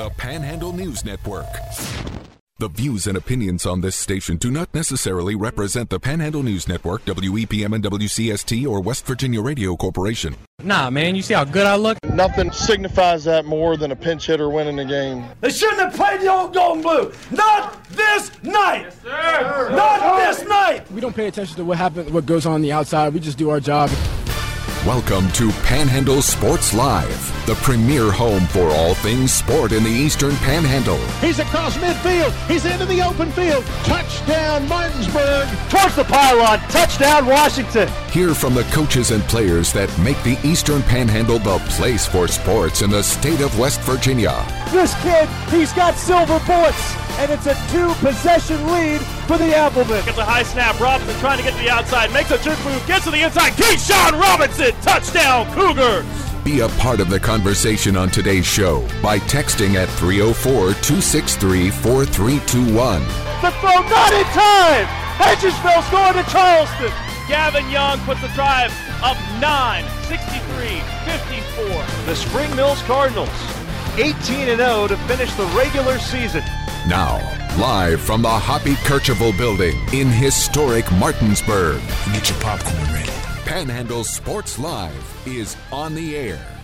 the Panhandle News Network. The views and opinions on this station do not necessarily represent the Panhandle News Network, WEPM and WCST, or West Virginia Radio Corporation. Nah, man, you see how good I look? Nothing signifies that more than a pinch hitter winning the game. They shouldn't have played the old Golden blue. Not this night. Yes, sir. Not this night. We don't pay attention to what happens, what goes on, on the outside. We just do our job. Welcome to Panhandle Sports Live, the premier home for all things sport in the Eastern Panhandle. He's across midfield. He's into the open field. Touchdown, Martinsburg. Towards the pylon. Touchdown, Washington. Hear from the coaches and players that make the Eastern Panhandle the place for sports in the state of West Virginia. This kid, he's got silver bullets and it's a two possession lead for the Applemen. Gets a high snap. Robinson trying to get to the outside, makes a jerk move, gets to the inside. Keyshawn Robinson, touchdown, Cougars. Be a part of the conversation on today's show by texting at 304 263 4321. The throw not in time! Hedgesville's going to Charleston! Gavin Young puts the drive up 9, 63 54. The Spring Mills Cardinals, 18 0 to finish the regular season. Now, live from the Hoppy Kercheval building in historic Martinsburg. Get your popcorn ready. Panhandle Sports Live is on the air.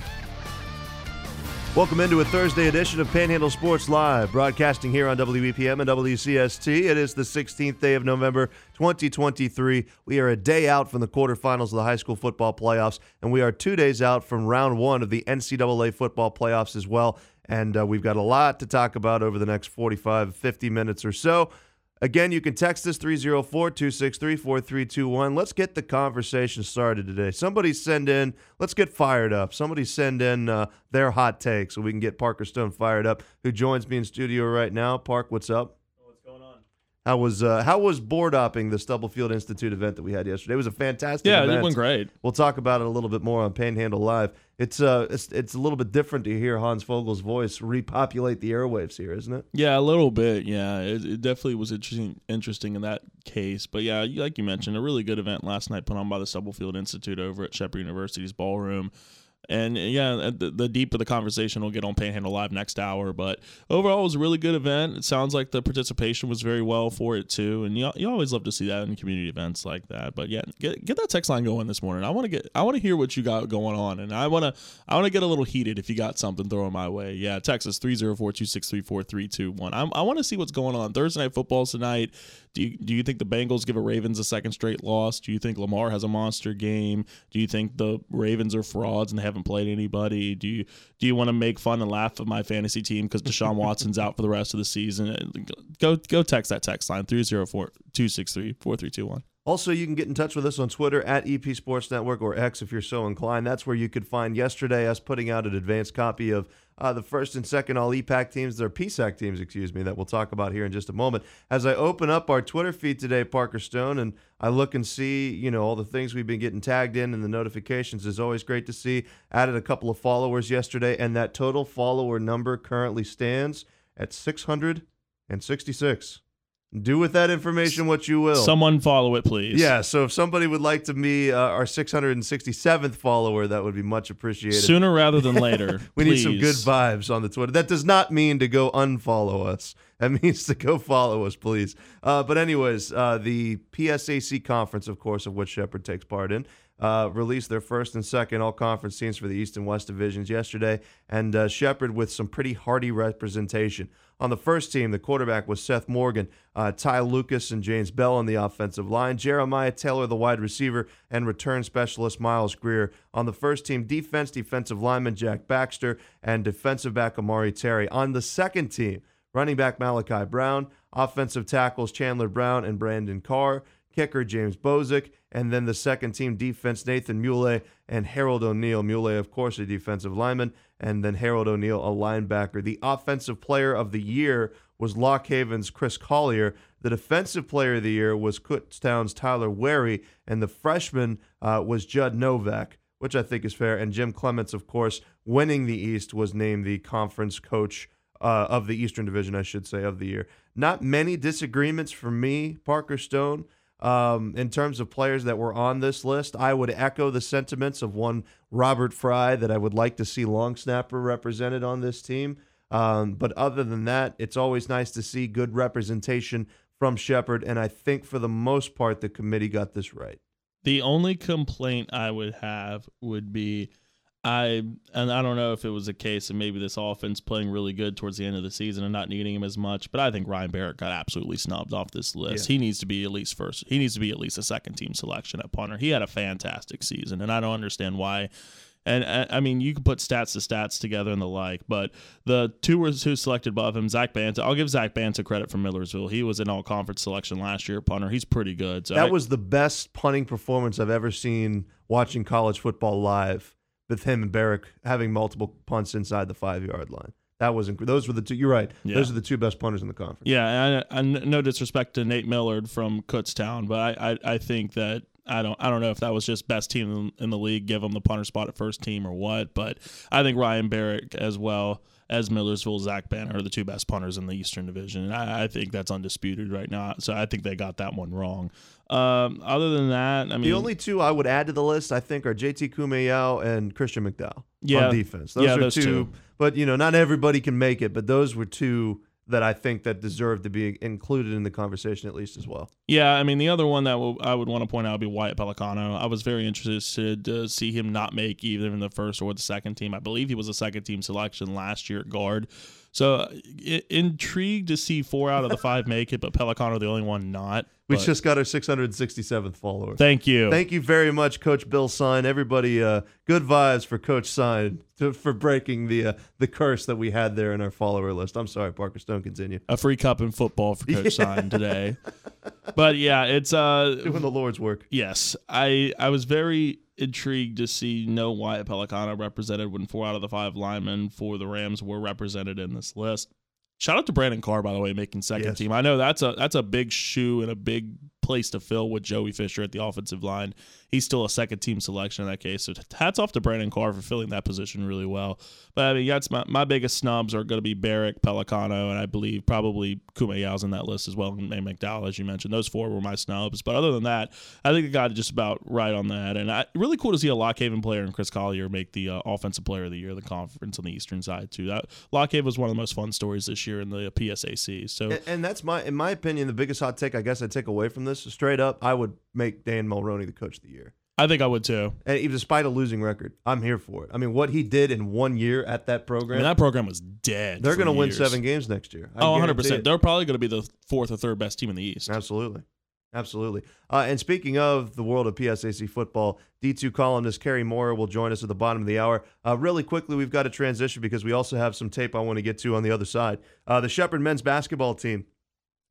Welcome into a Thursday edition of Panhandle Sports Live, broadcasting here on WEPM and WCST. It is the 16th day of November, 2023. We are a day out from the quarterfinals of the high school football playoffs, and we are two days out from round one of the NCAA football playoffs as well. And uh, we've got a lot to talk about over the next 45, 50 minutes or so. Again, you can text us 304 263 4321. Let's get the conversation started today. Somebody send in, let's get fired up. Somebody send in uh, their hot take so we can get Parker Stone fired up, who joins me in studio right now. Park, what's up? What's going on? How was uh, how was board opping the Stubblefield Institute event that we had yesterday? It was a fantastic yeah, event. it went great. We'll talk about it a little bit more on Panhandle Live. It's uh it's, it's a little bit different to hear Hans Vogel's voice repopulate the airwaves here, isn't it? Yeah, a little bit. Yeah, it, it definitely was interesting interesting in that case. But yeah, like you mentioned, a really good event last night put on by the Stubblefield Institute over at Shepherd University's ballroom. And uh, yeah, uh, the, the deeper the conversation will get on Panhandle Live next hour. But overall, it was a really good event. It sounds like the participation was very well for it too. And you, you always love to see that in community events like that. But yeah, get get that text line going this morning. I want to get I want to hear what you got going on, and I want to I want to get a little heated if you got something throwing my way. Yeah, Texas us 304-263-4321. I'm, I want to see what's going on. Thursday night football tonight. Do you, do you think the Bengals give a Ravens a second straight loss? Do you think Lamar has a monster game? Do you think the Ravens are frauds and they haven't played anybody? Do you do you want to make fun and laugh at my fantasy team because Deshaun Watson's out for the rest of the season? Go go text that text line 304-263-4321. Also, you can get in touch with us on Twitter at EP Sports Network or X if you're so inclined. That's where you could find yesterday us putting out an advanced copy of uh, the first and second all EPAC teams, their PSAC teams, excuse me, that we'll talk about here in just a moment. As I open up our Twitter feed today, Parker Stone, and I look and see, you know, all the things we've been getting tagged in and the notifications is always great to see. Added a couple of followers yesterday, and that total follower number currently stands at 666. Do with that information what you will. Someone follow it, please. Yeah. So if somebody would like to be uh, our 667th follower, that would be much appreciated. Sooner rather than later. we please. need some good vibes on the Twitter. That does not mean to go unfollow us. That means to go follow us, please. Uh, but anyways, uh, the PSAC conference, of course, of which Shepherd takes part in, uh, released their first and second all conference teams for the East and West divisions yesterday, and uh, Shepherd with some pretty hearty representation. On the first team, the quarterback was Seth Morgan, uh, Ty Lucas, and James Bell on the offensive line, Jeremiah Taylor, the wide receiver, and return specialist Miles Greer. On the first team, defense, defensive lineman Jack Baxter, and defensive back Amari Terry. On the second team, running back Malachi Brown, offensive tackles Chandler Brown and Brandon Carr, kicker James Bozick, and then the second team defense Nathan Muley and Harold O'Neill. Muley, of course, a defensive lineman, and then Harold O'Neill, a linebacker. The offensive player of the year was Lock Haven's Chris Collier. The defensive player of the year was Kutztown's Tyler Wary, and the freshman uh, was Judd Novak, which I think is fair. And Jim Clements, of course, winning the East, was named the conference coach uh, of the Eastern Division, I should say, of the year. Not many disagreements for me, Parker Stone. Um, in terms of players that were on this list, I would echo the sentiments of one Robert Fry that I would like to see long snapper represented on this team. Um, but other than that, it's always nice to see good representation from Shepherd. And I think for the most part, the committee got this right. The only complaint I would have would be I and I don't know if it was a case of maybe this offense playing really good towards the end of the season and not needing him as much, but I think Ryan Barrett got absolutely snubbed off this list. Yeah. He needs to be at least first. He needs to be at least a second team selection at punter. He had a fantastic season, and I don't understand why. And uh, I mean, you can put stats to stats together and the like, but the two were who selected above him, Zach Banta. I'll give Zach Banta credit for Millersville. He was an all conference selection last year, punter. He's pretty good. So that I, was the best punting performance I've ever seen watching college football live with him and Barrick having multiple punts inside the five yard line. That was inc- those were the two. You're right. Yeah. Those are the two best punters in the conference. Yeah, I, I, no disrespect to Nate Millard from Kutztown, but I, I, I think that I don't I don't know if that was just best team in, in the league, give him the punter spot at first team or what. But I think Ryan Barrick as well as Millersville, Zach Banner are the two best punters in the Eastern Division. And I, I, think that's undisputed right now. So I think they got that one wrong. Um, other than that, I mean, the only two I would add to the list, I think, are JT Kumeyaw and Christian McDowell yeah, on defense. Those yeah, are those two, two. But you know, not everybody can make it. But those were two that I think that deserve to be included in the conversation at least as well. Yeah, I mean the other one that I would want to point out would be Wyatt Pelicano. I was very interested to see him not make either in the first or the second team. I believe he was a second team selection last year at guard. So intrigued to see four out of the five make it, but Pelicano the only one not. We just got our 667th follower. Thank you. Thank you very much, Coach Bill Sign. Everybody, uh, good vibes for Coach Sign to, for breaking the uh, the curse that we had there in our follower list. I'm sorry, Parker Stone. Continue. A free cup in football for Coach yeah. Sign today. But yeah, it's uh, doing the Lord's work. Yes, I I was very intrigued to see no Wyatt Pelicano represented when four out of the five linemen for the Rams were represented in this list. Shout out to Brandon Carr, by the way, making second yes. team. I know that's a that's a big shoe and a big place to fill with Joey Fisher at the offensive line. He's still a second team selection in that case. So hats off to Brandon Carr for filling that position really well. But I mean, that's my, my biggest snubs are going to be Barrick, Pelicano, and I believe probably Kumeyaw's in that list as well, and McDowell, as you mentioned. Those four were my snubs. But other than that, I think I got just about right on that. And I, really cool to see a Lock Haven player and Chris Collier make the uh, offensive player of the year, of the conference on the eastern side too. That Lock Haven was one of the most fun stories this year in the PSAC. So, and, and that's my, in my opinion, the biggest hot take I guess I take away from this. Straight up, I would make Dan Mulroney the coach of the year. I think I would too. And even despite a losing record, I'm here for it. I mean, what he did in one year at that program. I mean, that program was dead. They're going to win seven games next year. I oh, 100%. It. They're probably going to be the fourth or third best team in the East. Absolutely. Absolutely. Uh, and speaking of the world of PSAC football, D2 columnist Kerry Moyer will join us at the bottom of the hour. Uh, really quickly, we've got to transition because we also have some tape I want to get to on the other side. Uh, the Shepherd men's basketball team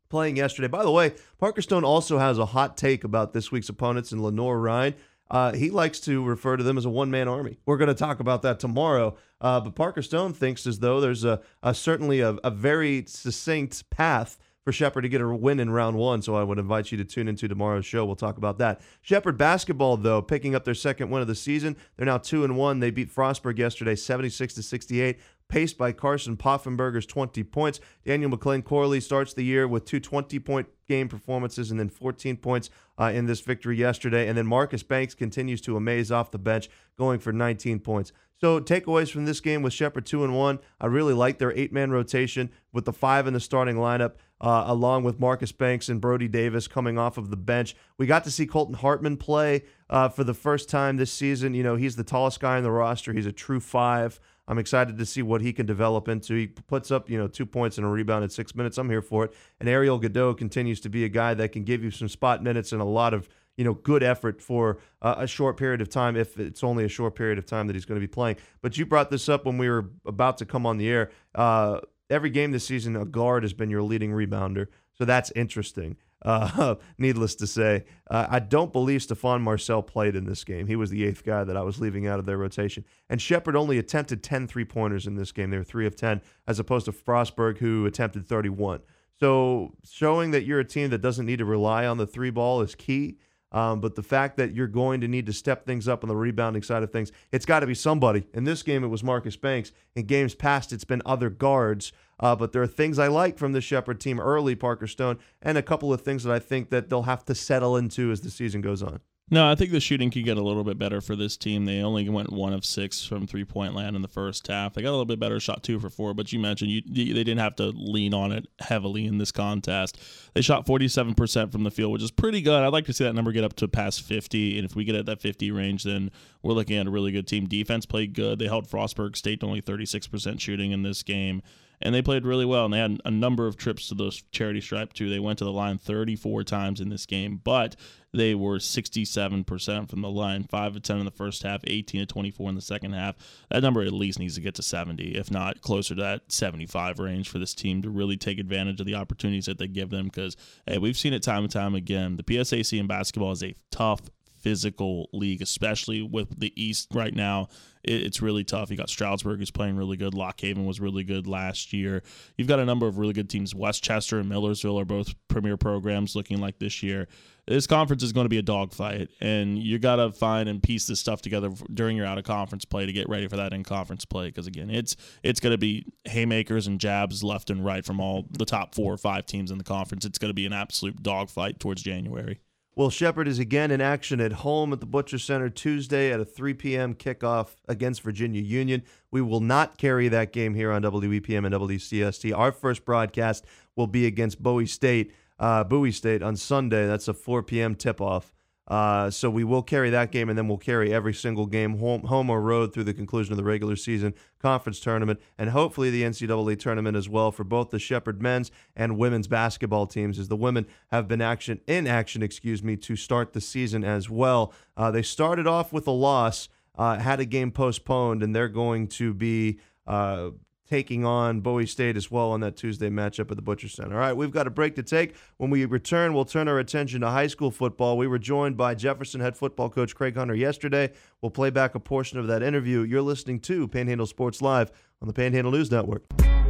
playing yesterday. By the way, Parker Stone also has a hot take about this week's opponents in Lenoir-Rhyne. Uh, he likes to refer to them as a one man army. We're going to talk about that tomorrow. Uh, but Parker Stone thinks as though there's a, a certainly a, a, very succinct path for Shepherd to get a win in round one. So I would invite you to tune into tomorrow's show. We'll talk about that. Shepherd basketball, though, picking up their second win of the season. They're now two and one. They beat Frostburg yesterday, 76 to 68 paced by Carson Poffenberger's 20 points. Daniel McLean Corley starts the year with two 20 point game performances and then 14 points uh, in this victory yesterday. And then Marcus Banks continues to amaze off the bench, going for 19 points. So takeaways from this game with Shepherd two and one. I really like their eight man rotation with the five in the starting lineup, uh, along with Marcus Banks and Brody Davis coming off of the bench. We got to see Colton Hartman play uh, for the first time this season. You know he's the tallest guy in the roster. He's a true five. I'm excited to see what he can develop into. He puts up, you know, two points and a rebound in six minutes. I'm here for it. And Ariel Godot continues to be a guy that can give you some spot minutes and a lot of, you know, good effort for uh, a short period of time, if it's only a short period of time that he's going to be playing. But you brought this up when we were about to come on the air. Uh, every game this season, a guard has been your leading rebounder. So that's interesting. Uh, needless to say, uh, I don't believe Stefan Marcel played in this game. He was the eighth guy that I was leaving out of their rotation. And Shepherd only attempted 10 three pointers in this game. They were three of 10, as opposed to Frostburg, who attempted 31. So showing that you're a team that doesn't need to rely on the three ball is key. Um, but the fact that you're going to need to step things up on the rebounding side of things, it's got to be somebody. In this game, it was Marcus Banks. In games past, it's been other guards. Uh, but there are things I like from the Shepherd team early, Parker Stone, and a couple of things that I think that they'll have to settle into as the season goes on. No, I think the shooting could get a little bit better for this team. They only went one of six from three point land in the first half. They got a little bit better, shot two for four. But you mentioned you they didn't have to lean on it heavily in this contest. They shot forty seven percent from the field, which is pretty good. I'd like to see that number get up to past fifty. And if we get at that fifty range, then we're looking at a really good team. Defense played good. They held Frostburg State to only thirty six percent shooting in this game and they played really well. And they had a number of trips to those charity stripe too. They went to the line 34 times in this game, but they were 67% from the line, five to 10 in the first half, 18 to 24 in the second half. That number at least needs to get to 70, if not closer to that 75 range for this team to really take advantage of the opportunities that they give them. Because hey, we've seen it time and time again. The PSAC in basketball is a tough physical league, especially with the East right now. It's really tough. You got Stroudsburg who's playing really good. Lock Haven was really good last year. You've got a number of really good teams. West Chester and Millersville are both premier programs looking like this year. This conference is going to be a dogfight, and you got to find and piece this stuff together during your out of conference play to get ready for that in conference play. Because again, it's it's going to be haymakers and jabs left and right from all the top four or five teams in the conference. It's going to be an absolute dogfight towards January. Well, Shepherd is again in action at home at the Butcher Center Tuesday at a 3 p.m. kickoff against Virginia Union. We will not carry that game here on WEPM and WCST. Our first broadcast will be against Bowie State, uh, Bowie State on Sunday. That's a 4 p.m. tip off. Uh, so we will carry that game, and then we'll carry every single game, home, home or road, through the conclusion of the regular season conference tournament, and hopefully the NCAA tournament as well for both the Shepherd men's and women's basketball teams, as the women have been action in action, excuse me, to start the season as well. Uh, they started off with a loss, uh, had a game postponed, and they're going to be uh, taking on Bowie State as well on that Tuesday matchup at the Butcher Center. All right, we've got a break to take. When we return, we'll turn our attention to high school football. We were joined by Jefferson head football coach Craig Hunter yesterday. We'll play back a portion of that interview. You're listening to Panhandle Sports Live on the Panhandle News Network.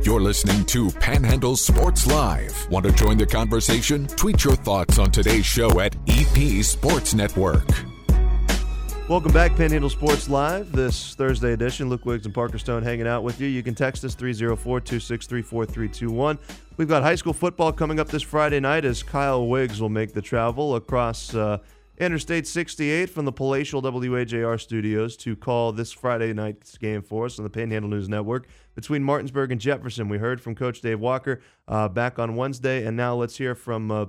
You're listening to Panhandle Sports Live. Want to join the conversation? Tweet your thoughts on today's show at EP Sports Network. Welcome back, Panhandle Sports Live, this Thursday edition. Luke Wiggs and Parker Stone hanging out with you. You can text us 304 263 4321. We've got high school football coming up this Friday night as Kyle Wiggs will make the travel across uh, Interstate 68 from the palatial WAJR studios to call this Friday night's game for us on the Panhandle News Network between Martinsburg and Jefferson. We heard from Coach Dave Walker uh, back on Wednesday, and now let's hear from uh,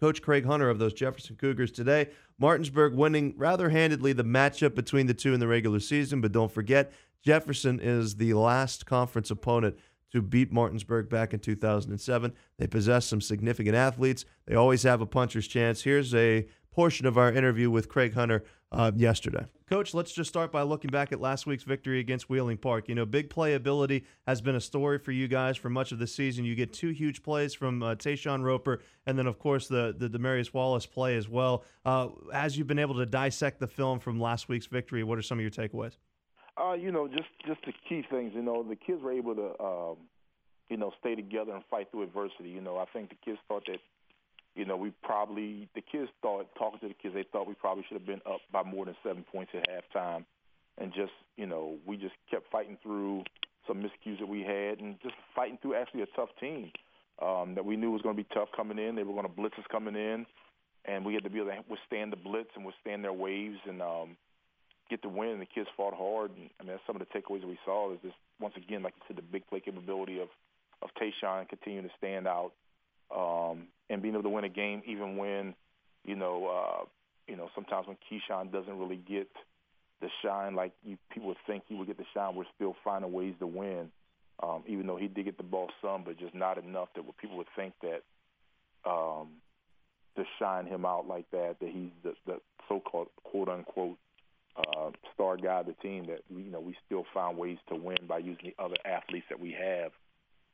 Coach Craig Hunter of those Jefferson Cougars today. Martinsburg winning rather handedly the matchup between the two in the regular season, but don't forget, Jefferson is the last conference opponent to beat Martinsburg back in 2007. They possess some significant athletes. They always have a puncher's chance. Here's a portion of our interview with Craig Hunter uh, yesterday. Coach, let's just start by looking back at last week's victory against Wheeling Park. You know, big playability has been a story for you guys for much of the season. You get two huge plays from uh, Tayshawn Roper, and then of course the the Demarius Wallace play as well. Uh, as you've been able to dissect the film from last week's victory, what are some of your takeaways? Uh, you know, just just the key things. You know, the kids were able to, um, you know, stay together and fight through adversity. You know, I think the kids thought that you know, we probably the kids thought talking to the kids, they thought we probably should have been up by more than seven points at halftime, and just you know, we just kept fighting through some miscues that we had, and just fighting through actually a tough team um, that we knew was going to be tough coming in. They were going to blitz us coming in, and we had to be able to withstand the blitz and withstand their waves and um, get the win. And the kids fought hard, and I mean, that's some of the takeaways that we saw. Is just once again, like you said, the big play capability of of Tayshawn continuing to stand out um, and being able to win a game even when, you know, uh, you know, sometimes when Keyshawn doesn't really get the shine like you, people would think he would get the shine, we're still finding ways to win. Um, even though he did get the ball some, but just not enough that what people would think that um, to shine him out like that, that he's the, the so-called quote unquote uh, star guy of the team. That we, you know we still find ways to win by using the other athletes that we have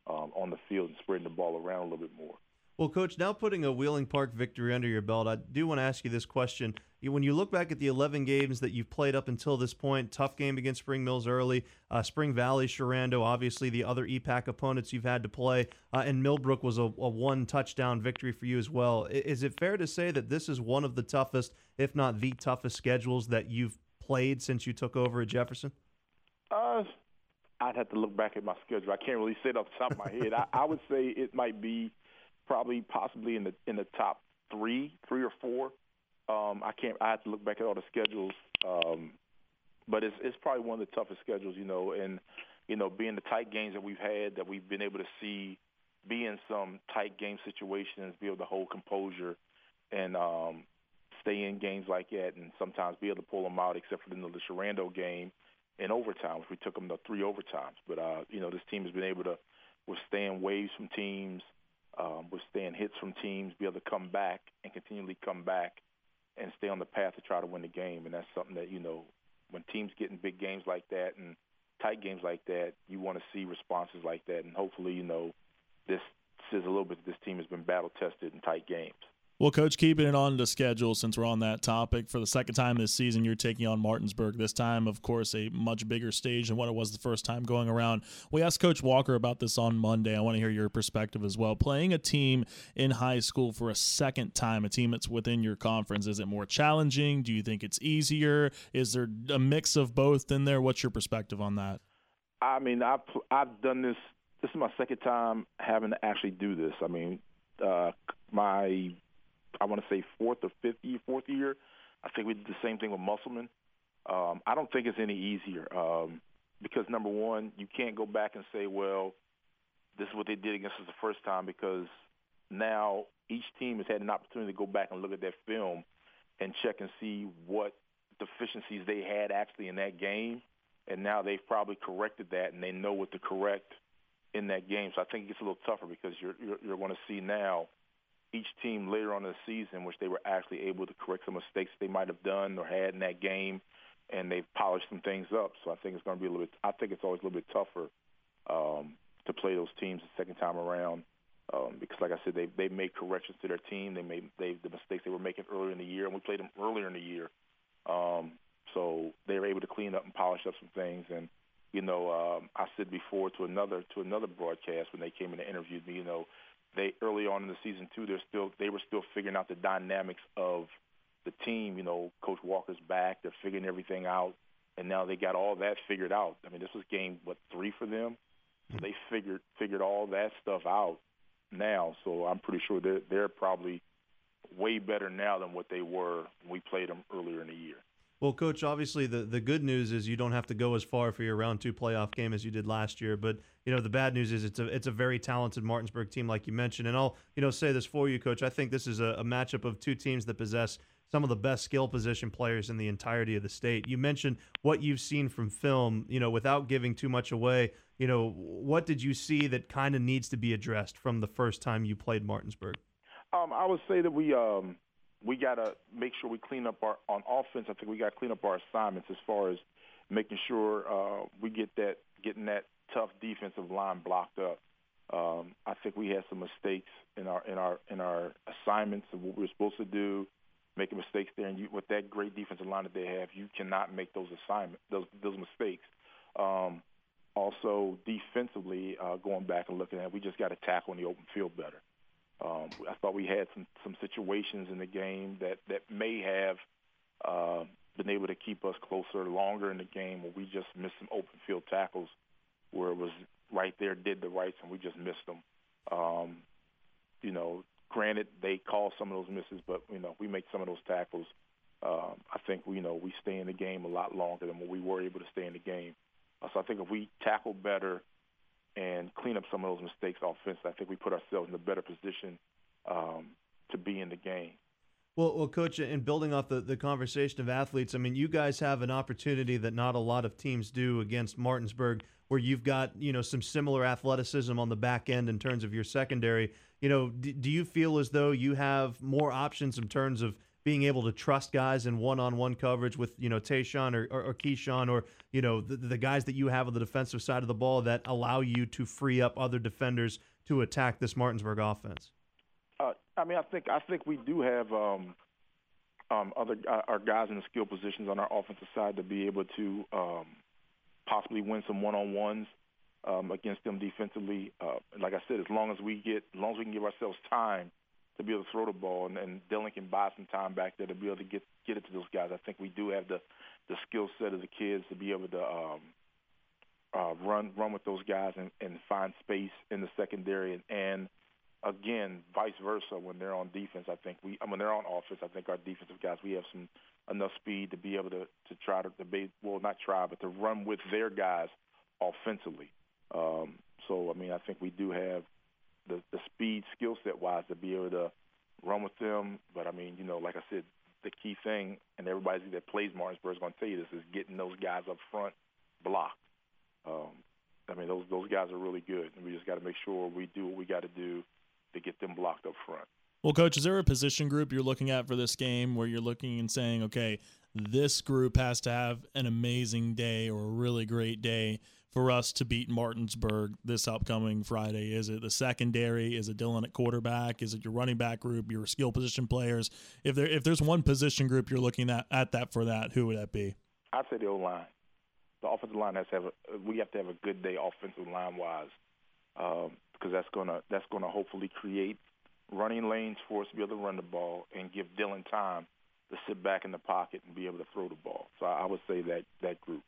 um, on the field and spreading the ball around a little bit more. Well, Coach, now putting a Wheeling Park victory under your belt, I do want to ask you this question. When you look back at the 11 games that you've played up until this point, tough game against Spring Mills early, uh, Spring Valley, Sherando, obviously the other EPAC opponents you've had to play, uh, and Millbrook was a, a, one touchdown victory for you as well. Is it fair to say that this is one of the toughest, if not the toughest, schedules that you've played since you took over at Jefferson? Uh, I'd have to look back at my schedule. I can't really say it off the top of my head. I, I would say it might be – probably possibly in the in the top three, three or four Um, I can't. I have to look back at all the schedules, um, but it's it's probably one of the toughest schedules, you know. And you know, being the tight games that we've had, that we've been able to see, be in some tight game situations, be able to hold composure, and um, stay in games like that, and sometimes be able to pull them out, except for the, the Sherando game in overtime, which we took them to three overtimes. But uh, you know, this team has been able to withstand waves from teams, um, withstand hits from teams, be able to come back and continually come back and stay on the path to try to win the game. And that's something that you know, when teams get in big games like that and tight games like that, you want to see responses like that. And hopefully, you know, this says a little bit that this team has been battle tested in tight games. Well, Coach, keeping it on the schedule since we're on that topic, for the second time this season, you're taking on Martinsburg. This time, of course, a much bigger stage than what it was the first time going around. We asked Coach Walker about this on Monday. I want to hear your perspective as well. Playing a team in high school for a second time, a team that's within your conference, is it more challenging? Do you think it's easier? Is there a mix of both in there? What's your perspective on that? I mean, I've I've done this. This is my second time having to actually do this. I mean, uh, my I want to say fourth or fifth year, fourth year. I think we did the same thing with Musselman. Um, I don't think it's any easier um, because number one, you can't go back and say, well, this is what they did against us the first time because now each team has had an opportunity to go back and look at that film and check and see what deficiencies they had actually in that game, and now they've probably corrected that and they know what to correct in that game. So I think it gets a little tougher because you're you're, you're going to see now each team later on in the season, which they were actually able to correct some mistakes they might have done or had in that game, and they've polished some things up. So I think it's going to be a little bit. I think it's always a little bit tougher um, to play those teams the second time around um, because, like I said, they they made corrections to their team. They made they the mistakes they were making earlier in the year, and we played them earlier in the year. Um, so they were able to clean up and polish up some things. And you know, um, I said before to another to another broadcast when they came in and interviewed me, you know, they early on in the season too. They're still they were still figuring out the dynamics of the team. You know, Coach Walker's back. They're figuring everything out, and now they got all that figured out. I mean, this was game what three for them. So they figured figured all that stuff out now. So I'm pretty sure they're they're probably way better now than what they were when we played them earlier in the year. Well, coach, obviously the, the good news is you don't have to go as far for your round two playoff game as you did last year. But you know the bad news is it's a it's a very talented Martinsburg team, like you mentioned. And I'll you know say this for you, coach. I think this is a, a matchup of two teams that possess some of the best skill position players in the entirety of the state. You mentioned what you've seen from film. You know, without giving too much away. You know, what did you see that kind of needs to be addressed from the first time you played Martinsburg? Um, I would say that we um, we got to make sure we clean up our on offense. I think we got to clean up our assignments as far as making sure uh, we get that getting that tough defensive line blocked up. Um, I think we had some mistakes in our in our in our assignments of what we were supposed to do, making mistakes there. And you, with that great defensive line that they have, you cannot make those assignments those those mistakes. Um, also, defensively, uh, going back and looking at, it, we just got to tackle in the open field better. Um, I thought we had some some situations in the game that that may have uh, been able to keep us closer longer in the game, where we just missed some open field tackles, where it was right there, did the rights, and we just missed them. Um, you know, granted they call some of those misses, but you know we make some of those tackles. Um, I think you know we stay in the game a lot longer than what we were able to stay in the game. Uh, so I think if we tackle better and clean up some of those mistakes offensively, I think we put ourselves in a better position um, to be in the game. Well, well, coach, in building off the, the conversation of athletes, I mean, you guys have an opportunity that not a lot of teams do against Martinsburg, where you've got you know some similar athleticism on the back end in terms of your secondary. You know, do you feel as though you have more options in terms of being able to trust guys in one-on-one coverage with you know Tayshawn or, or, or Keyshawn or you know the, the guys that you have on the defensive side of the ball that allow you to free up other defenders to attack this Martinsburg offense? Uh, I mean, I think I think we do have um, um, other uh, our guys in the skill positions on our offensive side to be able to um, possibly win some one-on-ones um, against them defensively. Uh, like I said, as long as we get, as long as we can give ourselves time to be able to throw the ball, and, and Dylan can buy some time back there to be able to get get it to those guys. I think we do have the the skill set of the kids to be able to um, uh, run run with those guys and, and find space in the secondary and, and again, vice versa, when they're on defense, I think we when they're on offense, I think our defensive guys we have some enough speed to be able to to try to debate, well, not try, but to run with their guys offensively. Um, so I mean, I think we do have the the speed, skill set wise, to be able to run with them. But I mean, you know, like I said, the key thing, and everybody that plays Martinsburg is going to tell you this, is getting those guys up front blocked. Um, I mean, those those guys are really good, and we just got to make sure we do what we got to do to get them blocked up front. Well, coach, is there a position group you're looking at for this game where you're looking and saying, okay, this group has to have an amazing day or a really great day for us to beat Martinsburg this upcoming Friday? Is it the secondary? Is it Dylan at quarterback? Is it your running back group, your skill position players? If there if there's one position group you're looking at at that for that, who would that be? I'd say the O line. The offensive line has to have a, we have to have a good day offensive line wise um, because that's gonna that's gonna hopefully create running lanes for us to be able to run the ball and give Dylan time to sit back in the pocket and be able to throw the ball. So I would say that that group.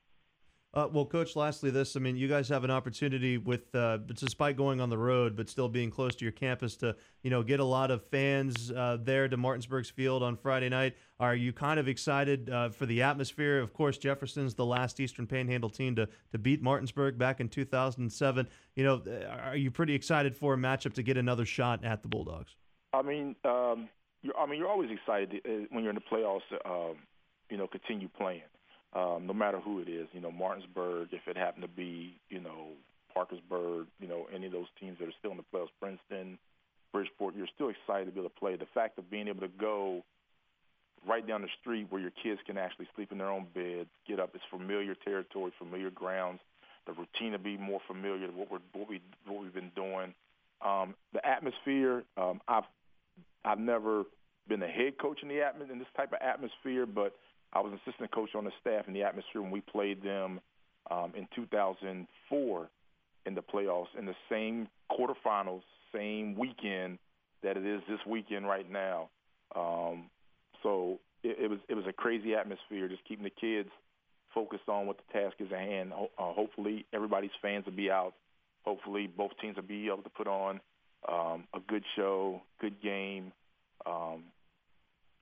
Uh, well, coach. Lastly, this. I mean, you guys have an opportunity with, uh, despite going on the road, but still being close to your campus, to you know get a lot of fans uh, there to Martinsburg's Field on Friday night. Are you kind of excited uh, for the atmosphere? Of course, Jefferson's the last Eastern Panhandle team to to beat Martinsburg back in 2007. You know, are you pretty excited for a matchup to get another shot at the Bulldogs? I mean, um, you're, I mean, you're always excited uh, when you're in the playoffs. Um, you know, continue playing um, no matter who it is. You know, Martinsburg, if it happened to be, you know, Parkersburg, you know, any of those teams that are still in the playoffs, Princeton, Bridgeport, you're still excited to be able to play. The fact of being able to go right down the street where your kids can actually sleep in their own beds, get up, it's familiar territory, familiar grounds. The routine to be more familiar to what we're what we what we've been doing. Um, the atmosphere, um, I've I've never been a head coach in the atmosphere in this type of atmosphere, but I was assistant coach on the staff in the atmosphere when we played them um, in 2004 in the playoffs in the same quarterfinals, same weekend that it is this weekend right now. Um, so it, it was it was a crazy atmosphere, just keeping the kids focused on what the task is at hand. Uh, hopefully, everybody's fans will be out. Hopefully, both teams will be able to put on um, a good show, good game. Um,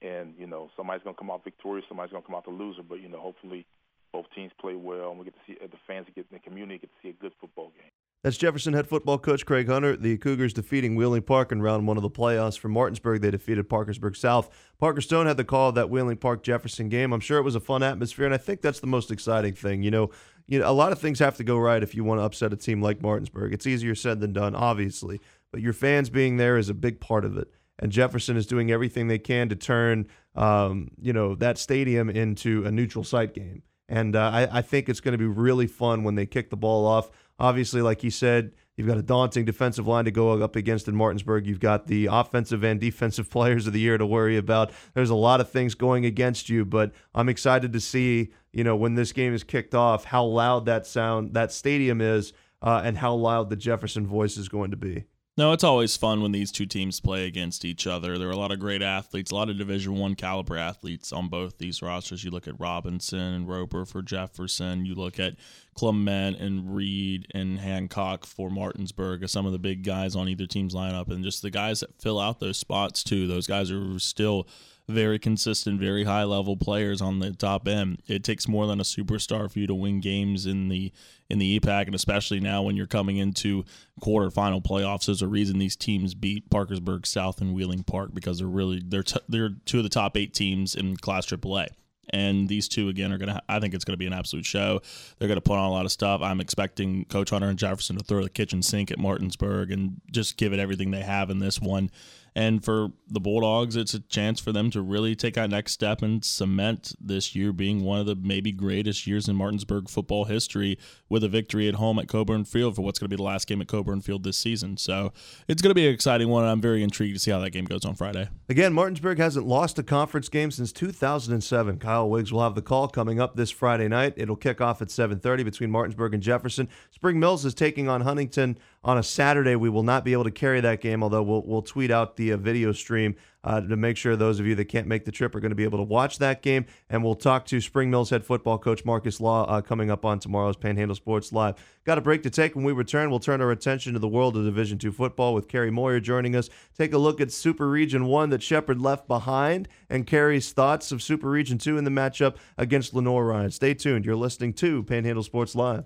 and you know somebody's going to come out victorious, somebody's going to come out the loser. But you know, hopefully, both teams play well, and we get to see uh, the fans get in the community get to see a good football game. That's Jefferson head football coach Craig Hunter. The Cougars defeating Wheeling Park in round one of the playoffs for Martinsburg. They defeated Parkersburg South. Parker Stone had the call of that Wheeling Park Jefferson game. I'm sure it was a fun atmosphere, and I think that's the most exciting thing. You know, you know, a lot of things have to go right if you want to upset a team like Martinsburg. It's easier said than done, obviously, but your fans being there is a big part of it and Jefferson is doing everything they can to turn um, you know that stadium into a neutral site game. And uh, I, I, think it's going to be really fun when they kick the ball off. Obviously, like he said, you've got a daunting defensive line to go up against in Martinsburg. You've got the offensive and defensive players of the year to worry about. There's a lot of things going against you, but I'm excited to see you know when this game is kicked off how loud that sound that stadium is uh, and how loud the Jefferson voice is going to be. No, it's always fun when these two teams play against each other. There are a lot of great athletes, a lot of Division One caliber athletes on both these rosters. You look at Robinson and Roper for Jefferson. You look at Clement and Reed and Hancock for Martinsburg some of the big guys on either team's lineup, and just the guys that fill out those spots too. Those guys are still very consistent, very high level players on the top end. It takes more than a superstar for you to win games in the in the EPAC, and especially now when you're coming into quarterfinal playoffs. There's a reason these teams beat Parkersburg South and Wheeling Park because they're really they're t- they're two of the top eight teams in Class AAA and these two again are gonna. I think it's gonna be an absolute show. They're gonna put on a lot of stuff. I'm expecting Coach Hunter and Jefferson to throw the kitchen sink at Martinsburg and just give it everything they have in this one. And for the Bulldogs, it's a chance for them to really take that next step and cement this year being one of the maybe greatest years in Martinsburg football history with a victory at home at Cobourn Field for what's going to be the last game at Cobourn Field this season. So it's going to be an exciting one. I'm very intrigued to see how that game goes on Friday. Again, Martinsburg hasn't lost a conference game since 2007. Kyle Wiggs will have the call coming up this Friday night. It'll kick off at 7:30 between Martinsburg and Jefferson. Spring Mills is taking on Huntington on a Saturday. We will not be able to carry that game, although we'll we'll tweet out the uh, video stream uh, to make sure those of you that can't make the trip are going to be able to watch that game. And we'll talk to Spring Mills head football coach Marcus Law uh, coming up on tomorrow's Panhandle Sports Live. Got a break to take. When we return, we'll turn our attention to the world of Division two football with Kerry Moyer joining us. Take a look at Super Region One that Shepherd left behind, and Kerry's thoughts of Super Region Two in the matchup against Lenoir-Rhyne. Stay tuned. You're listening to Panhandle Sports Live.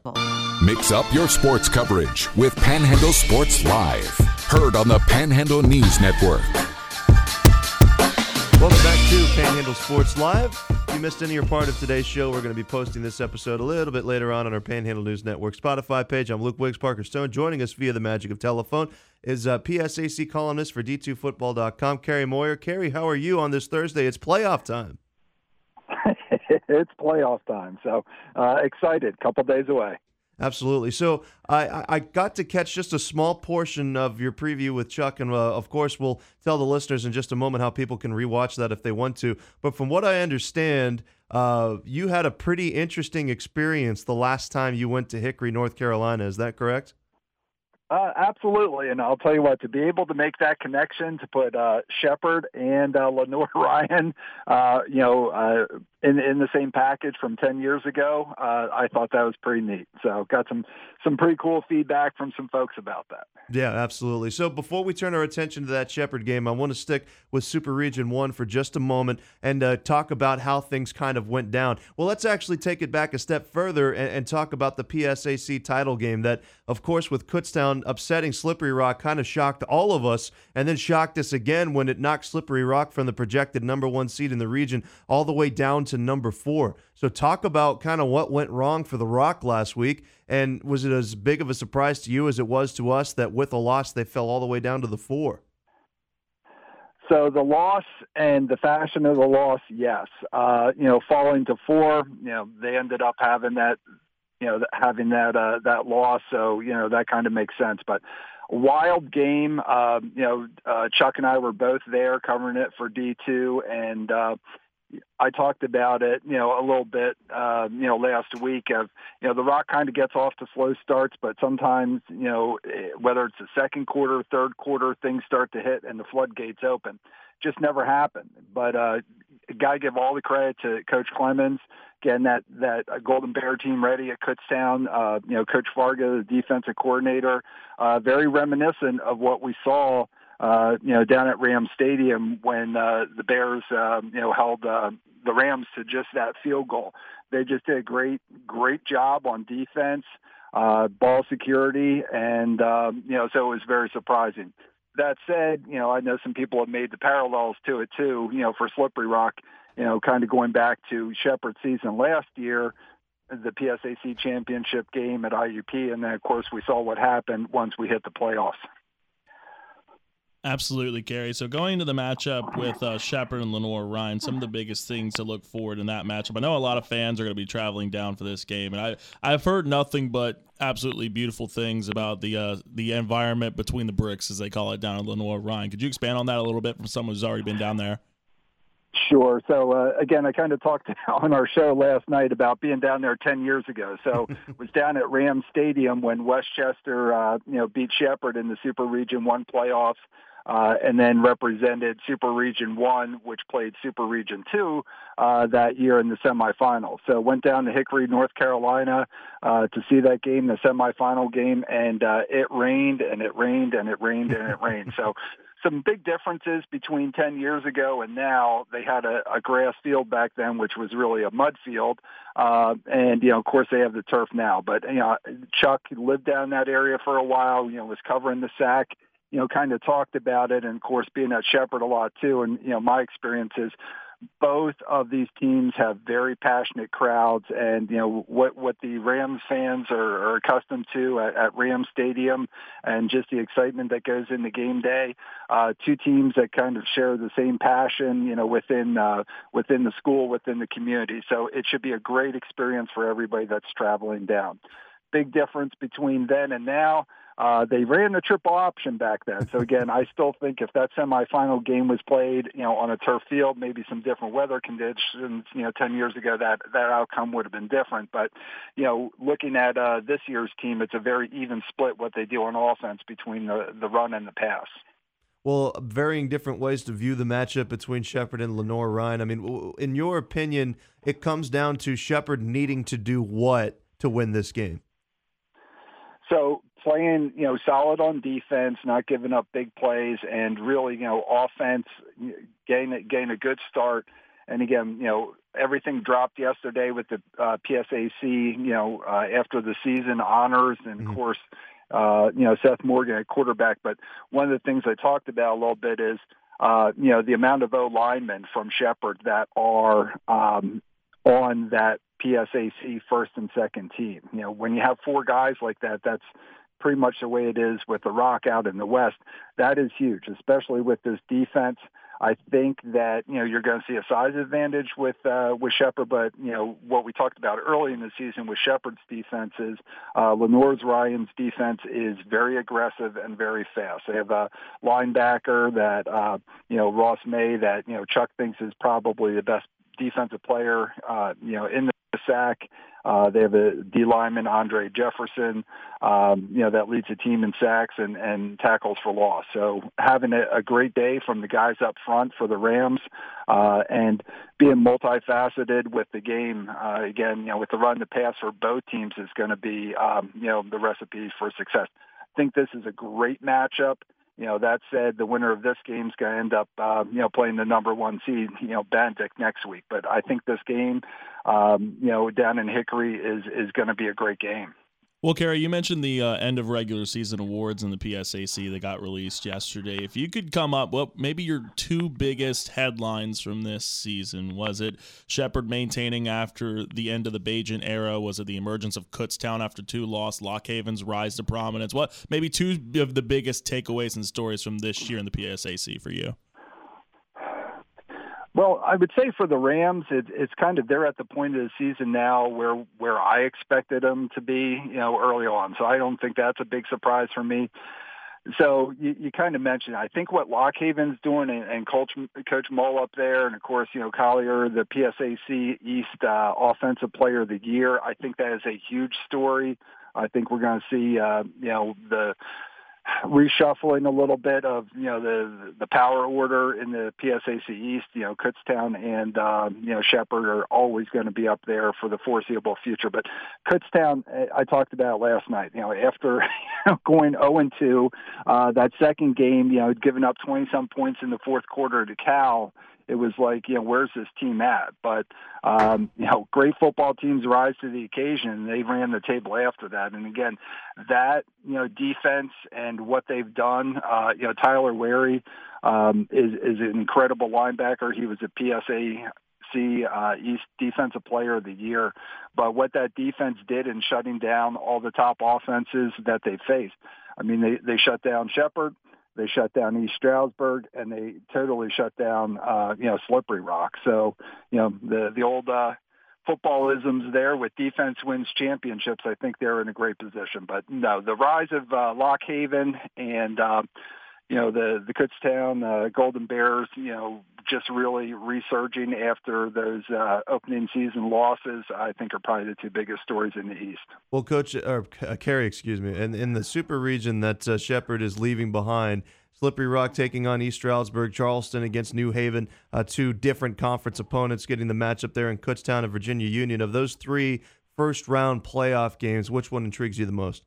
Mix up your sports coverage with Panhandle Sports Live. Heard on the Panhandle News Network. Welcome back to Panhandle Sports Live. If you missed any or part of today's show, we're going to be posting this episode a little bit later on on our Panhandle News Network Spotify page. I'm Luke Wiggs, Parker Stone. Joining us via the magic of telephone is uh, PSAC columnist for D2Football.com, Kerry Moyer. Kerry, how are you on this Thursday? It's playoff time. it's playoff time, so uh, excited. Couple days away. Absolutely. So I, I got to catch just a small portion of your preview with Chuck, and uh, of course we'll tell the listeners in just a moment how people can rewatch that if they want to. But from what I understand, uh, you had a pretty interesting experience the last time you went to Hickory, North Carolina. Is that correct? Uh, absolutely, and I'll tell you what. To be able to make that connection, to put uh, Shepherd and uh, Lenoir-Rhyne, uh, you know, uh, in in the same package from ten years ago, uh, I thought that was pretty neat. So got some some pretty cool feedback from some folks about that. Yeah, absolutely. So before we turn our attention to that Shepherd game, I want to stick with Super Region One for just a moment and uh, talk about how things kind of went down. Well, let's actually take it back a step further and, and talk about the PSAC title game. That, of course, with Kutztown upsetting Slippery Rock, kind of shocked all of us, and then shocked us again when it knocked Slippery Rock from the projected number one seed in the region all the way down to number four. So, talk about kind of what went wrong for the Rock last week. And was it as big of a surprise to you as it was to us that with a loss, they fell all the way down to the four? So the loss and the fashion of the loss, yes. Uh, you know, falling to four, you know, they ended up having that, you know, having that uh, that loss. So you know that kind of makes sense. But wild game. Uh, you know, uh, Chuck and I were both there covering it for D2, and uh, I talked about it, you know, a little bit, uh, you know, last week of, you know, the Rock kind of gets off to slow starts, but sometimes, you know, eh, whether it's the second quarter, third quarter, things start to hit and the floodgates open. Just never happened. But uh, got to give all the credit to Coach Clements getting that that uh, Golden Bear team ready at Kutztown. Uh, you know, Coach Varga, the defensive coordinator, uh, very reminiscent of what we saw uh, you know, down at Ram Stadium when uh, the Bears, uh, you know, held uh, the Rams to just that field goal. They just did a great, great job on defense, uh, ball security, and um, you know, so it was very surprising. That said, you know, I know some people have made the parallels to it too. You know, for Slippery Rock, you know, kind of going back to Shepherd's season last year the PSAC championship game at IUP, and then of course we saw what happened once we hit the playoffs. Absolutely, Kerry. So going into the matchup with uh, Shepherd and Lenoir-Rhyne, some of the biggest things to look forward in that matchup. I know a lot of fans are going to be traveling down for this game, and I I've heard nothing but absolutely beautiful things about the uh, the environment between the bricks, as they call it, down at Lenoir-Rhyne. Could you expand on that a little bit from someone who's already been down there? Sure. So uh, again, I kind of talked on our show last night about being down there 10 years ago. So was down at Ram Stadium when West Chester, uh, you know, beat Shepherd in the Super Region One playoffs uh, and then represented Super Region 1, which played Super Region 2 uh, that year in the semifinals. So went down to Hickory, North Carolina uh, to see that game, the semifinal game, and uh, it rained and it rained and it rained and it rained. So some big differences between 10 years ago and now. They had a, a grass field back then, which was really a mud field. Uh, and, you know, of course they have the turf now, but, you know, Chuck lived down that area for a while, you know, was covering the SAC you know, kind of talked about it, and of course, being at Shepherd a lot too. And you know, my experience is both of these teams have very passionate crowds, and you know what what the Rams fans are, are accustomed to at, at Rams Stadium, and just the excitement that goes into game day. Uh, two teams that kind of share the same passion, you know, within uh, within the school, within the community. So it should be a great experience for everybody that's traveling down. Big difference between then and now. Uh, they ran the triple option back then. So again, I still think if that semifinal game was played, you know, on a turf field, maybe some different weather conditions, you know, 10 years ago, that, that outcome would have been different. But, you know, looking at uh, this year's team, it's a very even split what they do on offense between the, the run and the pass. well, varying different ways to view the matchup between Shepherd and Lenoir-Rhyne. I mean, in your opinion, it comes down to Shepherd needing to do what to win this game? So playing, you know, solid on defense, not giving up big plays, and really, you know, offense, gain gain a good start. And again, you know, everything dropped yesterday with the uh, PSAC, you know, uh, after the season honors, and mm-hmm. of course, uh, you know, Seth Morgan at quarterback. But one of the things I talked about a little bit is, uh, you know, the amount of O linemen from Shepherd that are um, on that PSAC first and second team. You know, when you have four guys like that, that's pretty much the way it is with the Rock out in the West. That is huge, especially with this defense. I think that you know you're going to see a size advantage with uh, with Shepherd, but you know what we talked about early in the season with Shepherd's defense is uh, Lenoir-Rhyne's defense is very aggressive and very fast. They have a linebacker that uh, you know Ross May that you know Chuck thinks is probably the best defensive player uh, you know in the SAC. Uh, they have a D lineman, Andre Jefferson, um, you know, that leads the team in sacks and, and tackles for loss. So having a, a great day from the guys up front for the Rams uh, and being multifaceted with the game, uh, again, you know, with the run to pass for both teams is going to be, um, you know, the recipe for success. I think this is a great matchup. You know, that said, the winner of this game is going to end up, uh, you know, playing the number one seed, you know, Benedict next week. But I think this game, um, you know, down in Hickory is is going to be a great game. Well, Kerry, you mentioned the uh, end of regular season awards in the PSAC that got released yesterday. If you could come up, well, maybe your two biggest headlines from this season was it Shepherd maintaining after the end of the Bagent era? Was it the emergence of Kutztown after two lost? Lock Haven's rise to prominence? What maybe two of the biggest takeaways and stories from this year in the PSAC for you? Well, I would say for the Rams, it, it's kind of they're at the point of the season now where where I expected them to be, you know, early on. So I don't think that's a big surprise for me. So you, you kind of mentioned, I think what Lock Haven's doing and, and Coach Coach Mull up there, and of course, you know Collier, the PSAC East uh, Offensive Player of the Year. I think that is a huge story. I think we're going to see, uh, you know, the reshuffling a little bit of you know the the power order in the PSAC East. You know, Kutztown and um, you know Shepherd are always going to be up there for the foreseeable future. But Kutztown, I talked about last night. You know, after going 0 and 2, uh, that second game, you know, giving up 20 some points in the fourth quarter to Cal it was like, you know, where's this team at? But, um, you know, great football teams rise to the occasion. They ran the table after that. And again, that, you know, defense and what they've done, uh, you know, Tyler Wary um, is, is an incredible linebacker. He was a PSA uh, East Defensive Player of the Year. But what that defense did in shutting down all the top offenses that they faced, I mean, they, they shut down Shepherd. They shut down East Stroudsburg, and they totally shut down, uh, you know, Slippery Rock. So, you know, the the old uh, footballisms there with defense wins championships. I think they're in a great position. But no, the rise of uh, Lock Haven and uh, you know the the Kutztown uh, Golden Bears, you know, just really resurging after those uh, opening season losses. I think are probably the two biggest stories in the East. Well, Coach or uh, Kerry, excuse me, and in the Super Region that uh, Shepherd is leaving behind. Slippery Rock taking on East Stroudsburg, Charleston against New Haven, uh, two different conference opponents getting the matchup there in Kutztown and Virginia Union. Of those three first round playoff games, which one intrigues you the most?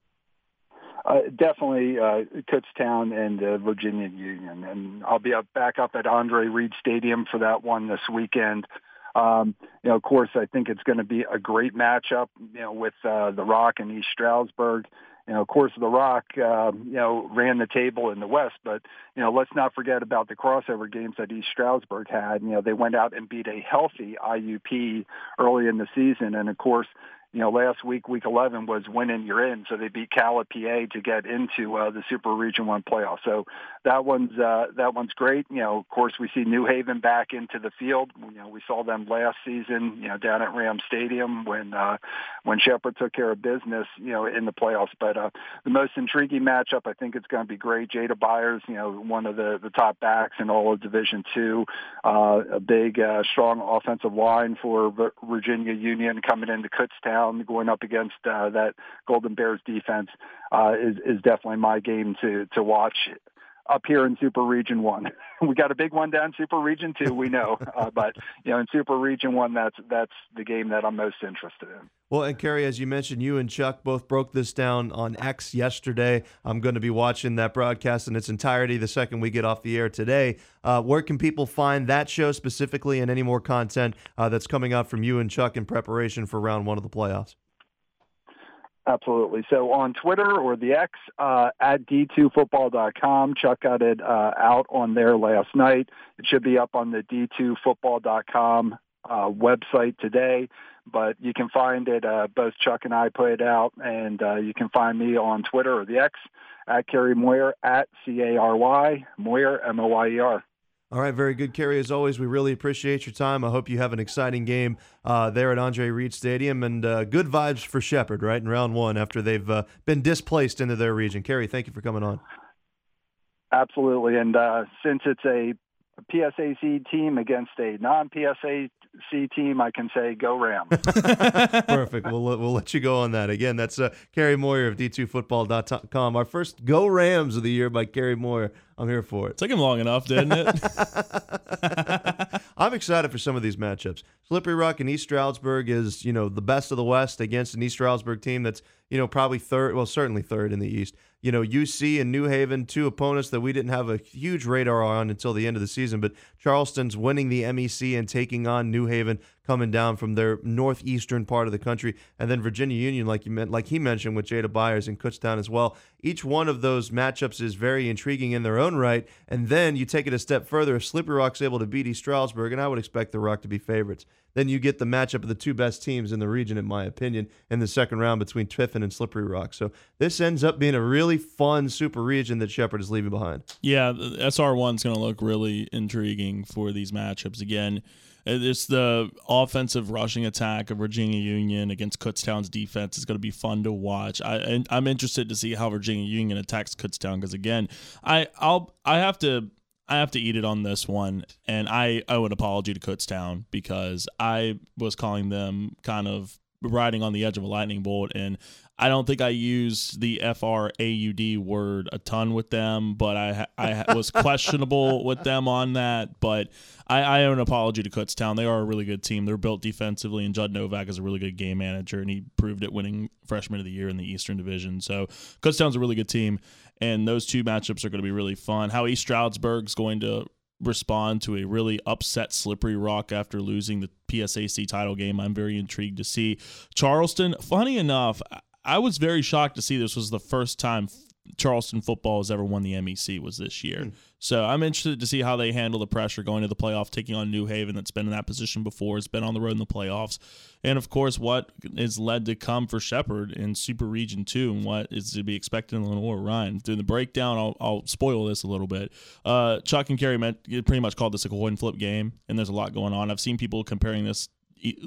Uh, definitely uh, Kutztown and uh, Virginia Union, and I'll be up, back up at Andre Reed Stadium for that one this weekend. Um, you know, of course, I think it's going to be a great matchup. You know, with uh, the Rock and East Stroudsburg. You know, of course, the Rock, uh, you know, ran the table in the West, but you know, let's not forget about the crossover games that East Stroudsburg had. You know, they went out and beat a healthy IUP early in the season, and of course, you know, last week, week 11 was winning you're in. So they beat Cal PA to get into uh, the Super Region 1 playoff. So that one's, uh, that one's great. You know, of course, we see New Haven back into the field. You know, we saw them last season, you know, down at Ram Stadium when, uh, when Shepherd took care of business, you know, in the playoffs. But uh, the most intriguing matchup, I think it's going to be great. Jada Byers, you know, one of the, the top backs in all of Division Two, uh, a big, uh, strong offensive line for Virginia Union coming into Kutztown down going up against uh, that Golden Bears defense uh, is is definitely my game to to watch. Up here in Super Region One. we got a big one down Super Region Two, we know, uh, but you know in Super Region One, that's that's the game that I'm most interested in. Well, and Kerry, as you mentioned, you and Chuck both broke this down on X yesterday. I'm going to be watching that broadcast in its entirety the second we get off the air today. Uh, where can people find that show specifically and any more content uh, that's coming out from you and Chuck in preparation for round one of the playoffs? Absolutely. So on Twitter or the X uh, at d2football.com, Chuck got it uh, out on there last night. It should be up on the d2football.com uh, website today, but you can find it. Uh, both Chuck and I put it out, and uh, you can find me on Twitter or the X at Kerry Moyer at C A R Y Moyer M O Y E R. All right, very good, Kerry. As always, we really appreciate your time. I hope you have an exciting game uh, there at Andre Reed Stadium and uh, good vibes for Shepherd, right, in round one after they've uh, been displaced into their region. Kerry, thank you for coming on. Absolutely. And uh, since it's a PSAC team against a non PSAC team, I can say go Ram. Perfect. We'll, we'll let you go on that. Again, that's uh, Kerry Moyer of D2Football.com. Our first Go Rams of the year by Kerry Moyer. I'm here for it. Took him long enough, didn't it? I'm excited for some of these matchups. Slippery Rock and East Stroudsburg is, you know, the best of the West against an East Stroudsburg team that's, you know, probably third, well, certainly third in the East. You know, UC and New Haven, two opponents that we didn't have a huge radar on until the end of the season, but Charleston's winning the MEC and taking on New Haven coming down from their northeastern part of the country, and then Virginia Union, like you meant, like he mentioned with Jada Byers in Kutztown as well. Each one of those matchups is very intriguing in their own right, and then you take it a step further. If Slippery Rock's able to beat East Stroudsburg, and I would expect the Rock to be favorites, then you get the matchup of the two best teams in the region, in my opinion, in the second round between Tiffin and Slippery Rock. So this ends up being a really fun super region that Shepherd is leaving behind. Yeah, SR one's going to look really intriguing for these matchups again. Uh, it's the offensive rushing attack of Virginia Union against Kutztown's defense is going to be fun to watch. I I'm interested to see how Virginia Union attacks Kutztown because again, I I'll I have to I have to eat it on this one, and I owe an apology to Kutztown because I was calling them kind of riding on the edge of a lightning bolt, and I don't think I used the F R A U D word a ton with them, but I I was questionable with them on that. But I, I owe an apology to Kutztown. They are a really good team. They're built defensively, and Judd Novak is a really good game manager, and he proved it winning Freshman of the Year in the Eastern Division. So Kutztown's a really good team, and those two matchups are going to be really fun. How East Stroudsburg's going to respond to a really upset Slippery Rock after losing the PSAC title game. I'm very intrigued to see. Charleston, funny enough, I was very shocked to see this was the first time Charleston football has ever won the MEC was this year. Mm. So I'm interested to see how they handle the pressure going to the playoff, taking on New Haven that's been in that position before, has been on the road in the playoffs, and of course what is led to come for Shepherd in Super Region Two and what is to be expected in Lenoir-Rhyne. During the breakdown, I'll, I'll spoil this a little bit. Uh, Chuck and Kerry meant, pretty much called this a coin flip game, and there's a lot going on. I've seen people comparing this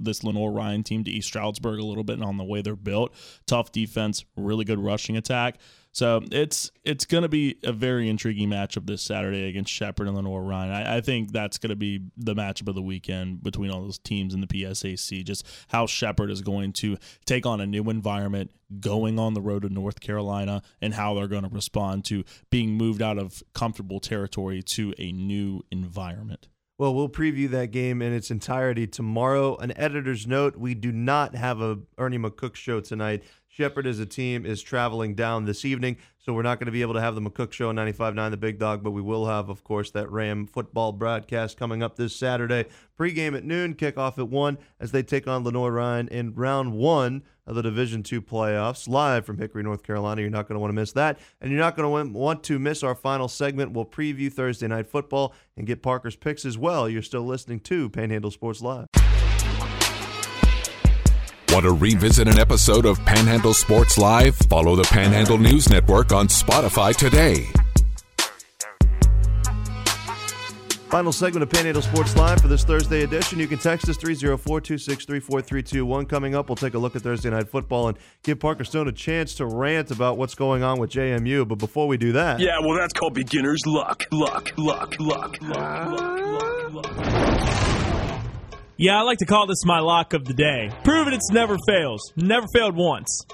this Lenoir-Rhyne team to East Stroudsburg a little bit on the way they're built. Tough defense, really good rushing attack. So it's it's going to be a very intriguing matchup this Saturday against Shepherd and Lenoir-Rhyne. I, I think that's going to be the matchup of the weekend between all those teams in the PSAC. Just how Shepherd is going to take on a new environment, going on the road to North Carolina, and how they're going to respond to being moved out of comfortable territory to a new environment. Well, we'll preview that game in its entirety tomorrow. An editor's note: We do not have a Ernie McCook show tonight. Shepherd as a team is traveling down this evening, so we're not going to be able to have the McCook Show on 95.9 The Big Dog, but we will have, of course, that Ram football broadcast coming up this Saturday. Pre-game at noon, kickoff at 1 as they take on Lenoir-Rhyne in round one of the Division Two playoffs, live from Hickory, North Carolina. You're not going to want to miss that, and you're not going to want to miss our final segment. We'll preview Thursday Night Football and get Parker's picks as well. You're still listening to Panhandle Sports Live. Want to revisit an episode of Panhandle Sports Live? Follow the Panhandle News Network on Spotify today. Final segment of Panhandle Sports Live for this Thursday edition. You can text us 304 263 4321. Coming up, we'll take a look at Thursday Night Football and give Parker Stone a chance to rant about what's going on with JMU. But before we do that. Yeah, well, that's called beginner's luck. Luck, luck, luck, luck, luck, luck, luck. Yeah, I like to call this my lock of the day. Proven it's never fails. Never failed once.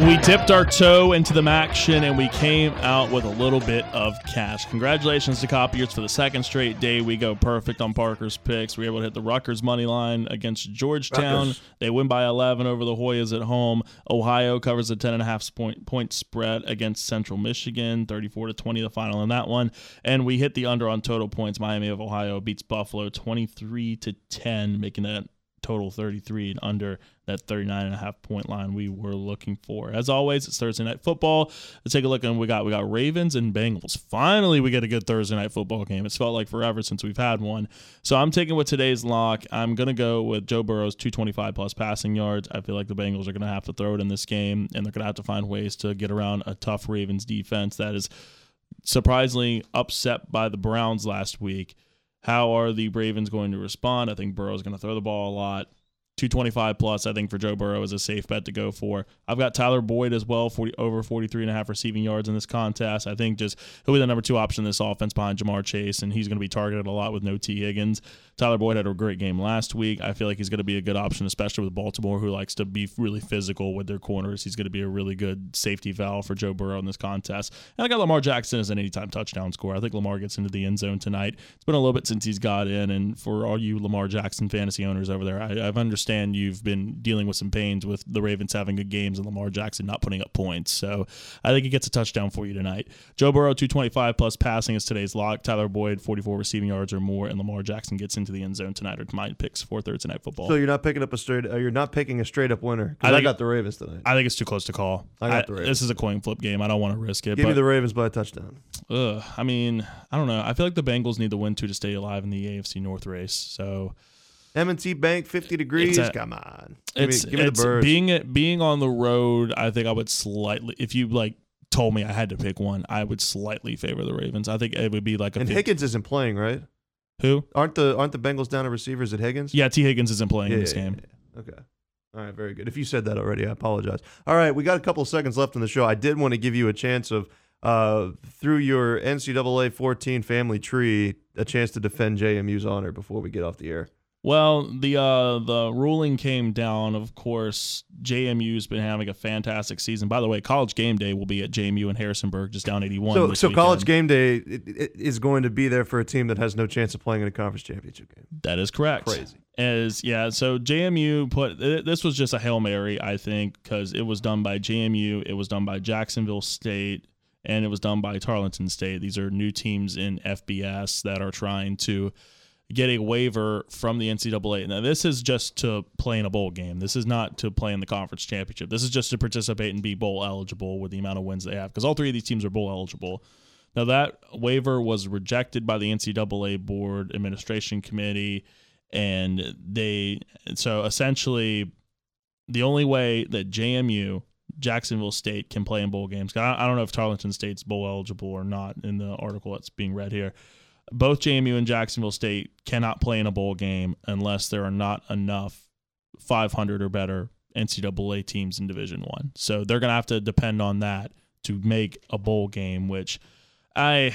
We dipped our toe into the action and we came out with a little bit of cash. Congratulations to Copiers for the second straight day. We go perfect on Parker's picks. We were able to hit the Rutgers money line against Georgetown. Rutgers. They win by 11 over the Hoyas at home. Ohio covers a 10.5 point, point spread against Central Michigan, 34 to 20 the final in that one. And we hit the under on total points. Miami of Ohio beats Buffalo 23 to 10, making that total 33 and under that 39 and a half point line we were looking for. As always, it's Thursday night football. Let's take a look and we got we got Ravens and Bengals. Finally, we get a good Thursday night football game. It's felt like forever since we've had one. So I'm taking with today's lock. I'm gonna go with Joe Burrow's 225 plus passing yards. I feel like the Bengals are gonna have to throw it in this game, and they're gonna have to find ways to get around a tough Ravens defense that is surprisingly upset by the Browns last week. How are the Ravens going to respond? I think Burrow's going to throw the ball a lot. 225 plus, I think for Joe Burrow is a safe bet to go for. I've got Tyler Boyd as well, 40, over 43 and a half receiving yards in this contest. I think just he'll be the number two option in this offense behind Ja'Marr Chase, and he's going to be targeted a lot with no Tee Higgins. Tyler Boyd had a great game last week. I feel like he's going to be a good option, especially with Baltimore, who likes to be really physical with their corners. He's going to be a really good safety valve for Joe Burrow in this contest. And I got Lamar Jackson as an anytime touchdown scorer. I think Lamar gets into the end zone tonight. It's been a little bit since he's got in, and for all you Lamar Jackson fantasy owners over there, I, I understand you've been dealing with some pains with the Ravens having good games and Lamar Jackson not putting up points. So I think he gets a touchdown for you tonight. Joe Burrow, 225 plus passing is today's lock. Tyler Boyd, 44 receiving yards or more, and Lamar Jackson gets into the end zone tonight. Or my picks for Thursday night football. So you're not picking up a straight. Uh, you're not picking a straight up winner. I I, got the Ravens tonight. I think it's too close to call. I got the Ravens. This is a coin flip game. I don't want to risk it. Give but, me the Ravens by a touchdown. Ugh, I mean, I don't know. I feel like the Bengals need the win two to stay alive in the AFC North race. So M&T Bank, 50 degrees. A- Come on. Give me, give me the birds. being being on the road. I think I would slightly if you like told me I had to pick one, I would slightly favor the Ravens. I think it would be like a and 50 Higgins isn't playing, right? Who? Aren't the aren't the Bengals down to receivers at Higgins? Yeah, Tee Higgins isn't playing in this yeah, game. yeah. Okay. All right, very good. If you said that already, I apologize. All right, we got a couple of seconds left in the show. I did want to give you a chance of uh, through your NCAA 14 family tree, a chance to defend JMU's honor before we get off the air. Well, the uh, the ruling came down. Of course, JMU's been having a fantastic season. By the way, College Game Day will be at JMU in Harrisonburg, just down eighty one. So, so college game day is going to be there for a team that has no chance of playing in a conference championship game. That is correct. Crazy. As yeah, so JMU put this was just a hail mary, I think, because it was done by JMU, it was done by Jacksonville State, and it was done by Tarleton State. These are new teams in FBS that are trying to get a waiver from the NCAA. Now, this is just to play in a bowl game. This is not to play in the conference championship. This is just to participate and be bowl eligible with the amount of wins they have, because all three of these teams are bowl eligible. Now, that waiver was rejected by the NCAA Board Administration Committee, and they so essentially the only way that JMU, Jacksonville State, can play in bowl games. I, don't know if Tarleton State's bowl eligible or not in the article that's being read here. Both JMU and Jacksonville State cannot play in a bowl game unless there are not enough 500 or better NCAA teams in Division One. So they're going to have to depend on that to make a bowl game, which I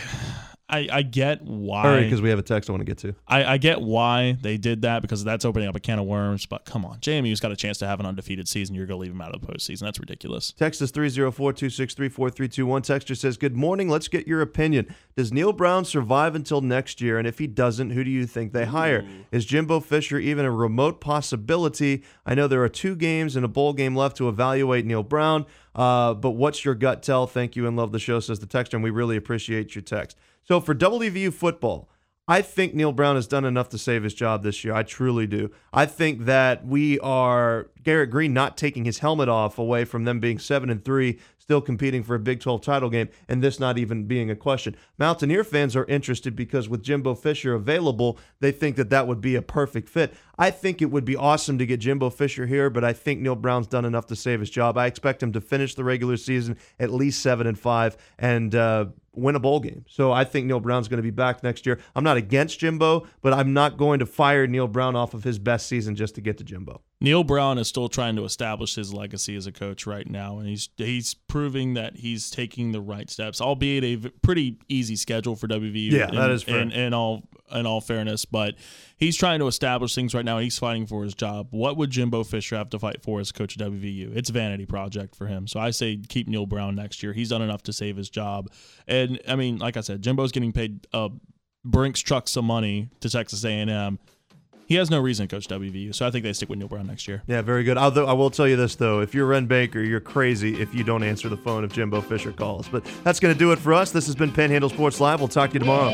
I, I get why. Right, because we have a text I want to get to. I, I get why they did that because that's opening up a can of worms. But come on, JMU's got a chance to have an undefeated season. You're going to leave them out of the postseason. That's ridiculous. Text us 304 263 4321. Texter says, Good morning. Let's get your opinion. Does Neal Brown survive until next year? And if he doesn't, who do you think they hire? Is Jimbo Fisher even a remote possibility? I know there are two games and a bowl game left to evaluate Neal Brown, uh, but what's your gut tell? Thank you and love the show, says the texter, and we really appreciate your text. So for WVU football, I think Neal Brown has done enough to save his job this year. I truly do. I think that we are Garrett Greene not taking his helmet off away from them being seven and three, still competing for a Big 12 title game, and this not even being a question. Mountaineer fans are interested because with Jimbo Fisher available, they think that that would be a perfect fit. I think it would be awesome to get Jimbo Fisher here, but I think Neal Brown's done enough to save his job. I expect him to finish the regular season at least seven and five and uh, win a bowl game. So I think Neal Brown's going to be back next year. I'm not against Jimbo, but I'm not going to fire Neal Brown off of his best season just to get to Jimbo. Neal Brown is still trying to establish his legacy as a coach right now, and he's he's proving that he's taking the right steps, albeit a v- pretty easy schedule for WVU. Yeah, in, that is fair. In all in all fairness, but he's trying to establish things right now. He's fighting for his job. What would Jimbo Fisher have to fight for as coach of WVU? It's a vanity project for him. So I say keep Neal Brown next year. He's done enough to save his job. And I mean, like I said, Jimbo's getting paid uh, Brinks truck some money to Texas A&M. He has no reason to coach WVU, so I think they stick with Neal Brown next year. Yeah, very good. Although I will tell you this though, if you're Wren Baker, you're crazy if you don't answer the phone if Jimbo Fisher calls. But that's going to do it for us. This has been Panhandle Sports Live. We'll talk to you tomorrow.